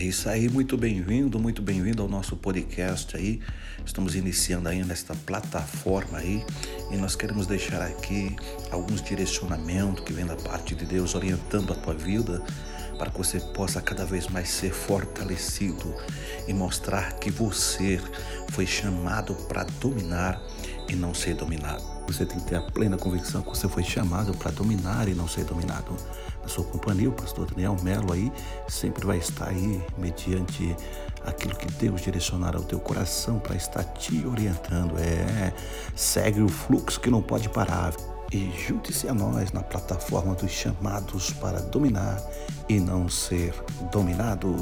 É isso aí, muito bem-vindo, muito bem-vindo ao nosso podcast aí. Estamos iniciando aí nesta plataforma aí e nós queremos deixar aqui alguns direcionamentos que vêm da parte de Deus orientando a tua vida para que você possa cada vez mais ser fortalecido e mostrar que você foi chamado para dominar e não ser dominado. Você tem que ter a plena convicção que você foi chamado para dominar e não ser dominado. Na sua companhia, o pastor Daniel Melo aí sempre vai estar aí mediante aquilo que Deus direcionar ao teu coração para estar te orientando. É, segue o fluxo que não pode parar. E junte-se a nós na plataforma dos chamados para dominar e não ser dominado.